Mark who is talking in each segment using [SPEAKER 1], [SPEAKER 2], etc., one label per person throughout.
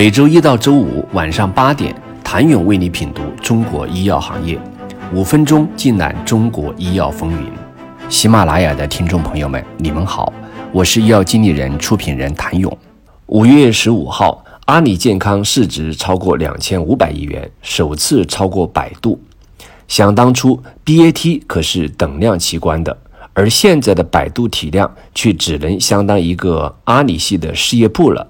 [SPEAKER 1] 每周一到周五晚上八点，谭勇为你品读中国医药行业，五分钟尽览中国医药风云。喜马拉雅的听众朋友们，你们好，我是医药经理人、出品人谭勇。五月十五号，阿里健康市值超过两千五百亿元，首次超过百度。想当初，BAT 可是等量齐观的。而现在的百度体量却只能相当一个阿里系的事业部了。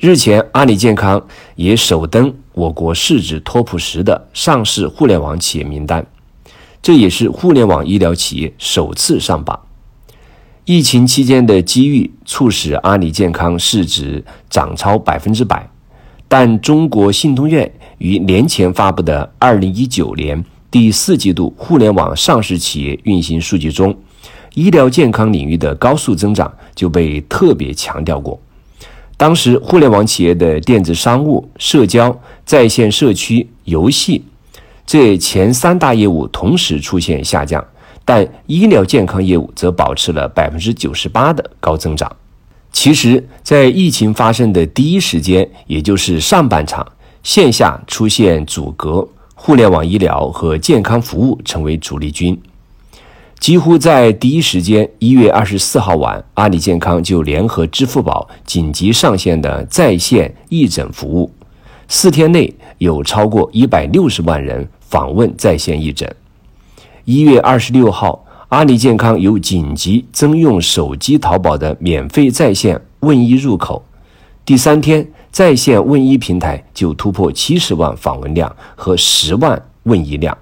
[SPEAKER 1] 日前，阿里健康也首登我国市值 TOP 十的上市互联网企业名单，这也是互联网医疗企业首次上榜。疫情期间的机遇促使阿里健康市值涨超百分之百，但中国信通院于年前发布的二零一九年第四季度互联网上市企业运行数据中，医疗健康领域的高速增长就被特别强调过。当时，互联网企业的电子商务、社交、在线社区、游戏这前三大业务同时出现下降，但医疗健康业务则保持了百分之九十八的高增长。其实，在疫情发生的第一时间，也就是上半场，线下出现阻隔，互联网医疗和健康服务成为主力军。几乎在第一时间，一月二十四号晚，阿里健康就联合支付宝紧急上线的在线义诊服务。四天内有超过一百六十万人访问在线义诊。一月二十六号，阿里健康有紧急征用手机淘宝的免费在线问医入口。第三天，在线问医平台就突破七十万访问量和十万问医量。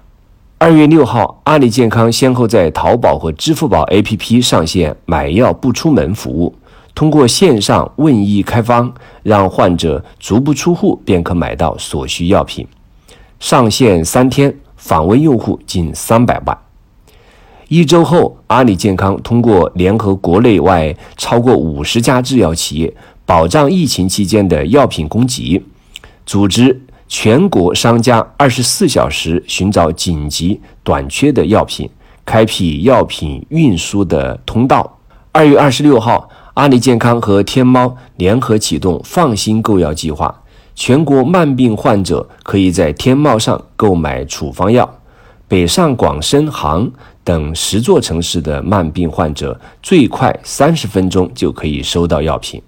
[SPEAKER 1] 二月六号，阿里健康先后在淘宝和支付宝 APP 上线买药不出门服务，通过线上问医开方，让患者足不出户便可买到所需药品。上线三天，访问用户近三百万。一周后，阿里健康通过联合国内外超过五十家制药企业，保障疫情期间的药品供给，组织。全国商家二十四小时寻找紧急短缺的药品，开辟药品运输的通道。二月二十六号，阿里健康和天猫联合启动“放心购药”计划，全国慢病患者可以在天猫上购买处方药。北上广深杭等十座城市的慢病患者，最快三十分钟就可以收到药品。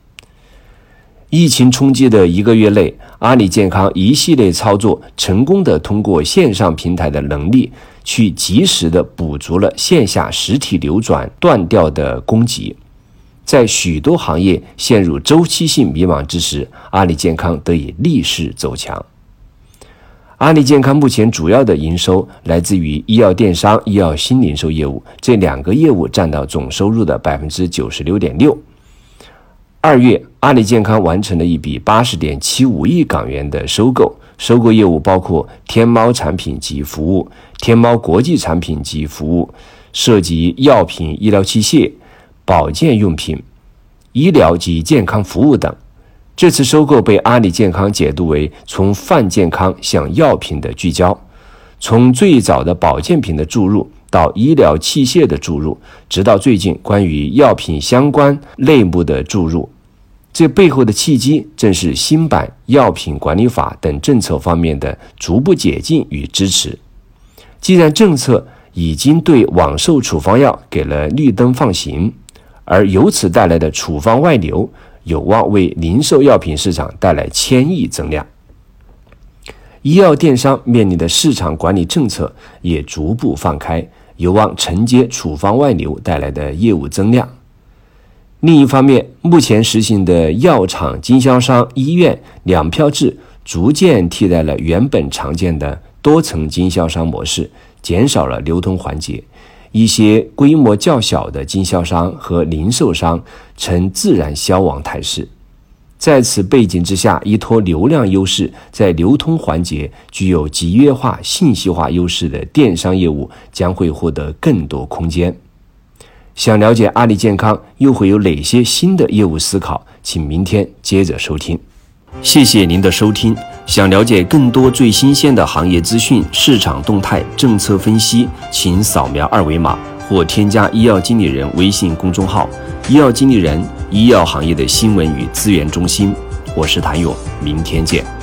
[SPEAKER 1] 疫情冲击的一个月内，阿里健康一系列操作成功的通过线上平台的能力，去及时的补足了线下实体流转断掉的供给。在许多行业陷入周期性迷茫之时，阿里健康得以逆势走强。阿里健康目前主要的营收来自于医药电商、医药新零售业务，这两个业务占到总收入的百分之九十六点六。二月，阿里健康完成了一笔八十点七五亿港元的收购，收购业务包括天猫产品及服务、天猫国际产品及服务，涉及药品、医疗器械、保健用品、医疗及健康服务等。这次收购被阿里健康解读为从泛健康向药品的聚焦，从最早的保健品的注入。到医疗器械的注入，直到最近关于药品相关类目的注入，这背后的契机正是新版药品管理法等政策方面的逐步解禁与支持。既然政策已经对网售处方药给了绿灯放行，而由此带来的处方外流，有望为零售药品市场带来千亿增量。医药电商面临的市场管理政策也逐步放开。有望承接处方外流带来的业务增量。另一方面，目前实行的药厂、经销商、医院两票制，逐渐替代了原本常见的多层经销商模式，减少了流通环节。一些规模较小的经销商和零售商呈自然消亡态势。在此背景之下，依托流量优势，在流通环节具有集约化、信息化优势的电商业务将会获得更多空间。想了解阿里健康又会有哪些新的业务思考，请明天接着收听。谢谢您的收听。想了解更多最新鲜的行业资讯、市场动态、政策分析，请扫描二维码或添加医药经理人微信公众号“医药经理人”。医药行业的新闻与资源中心，我是谭勇，明天见。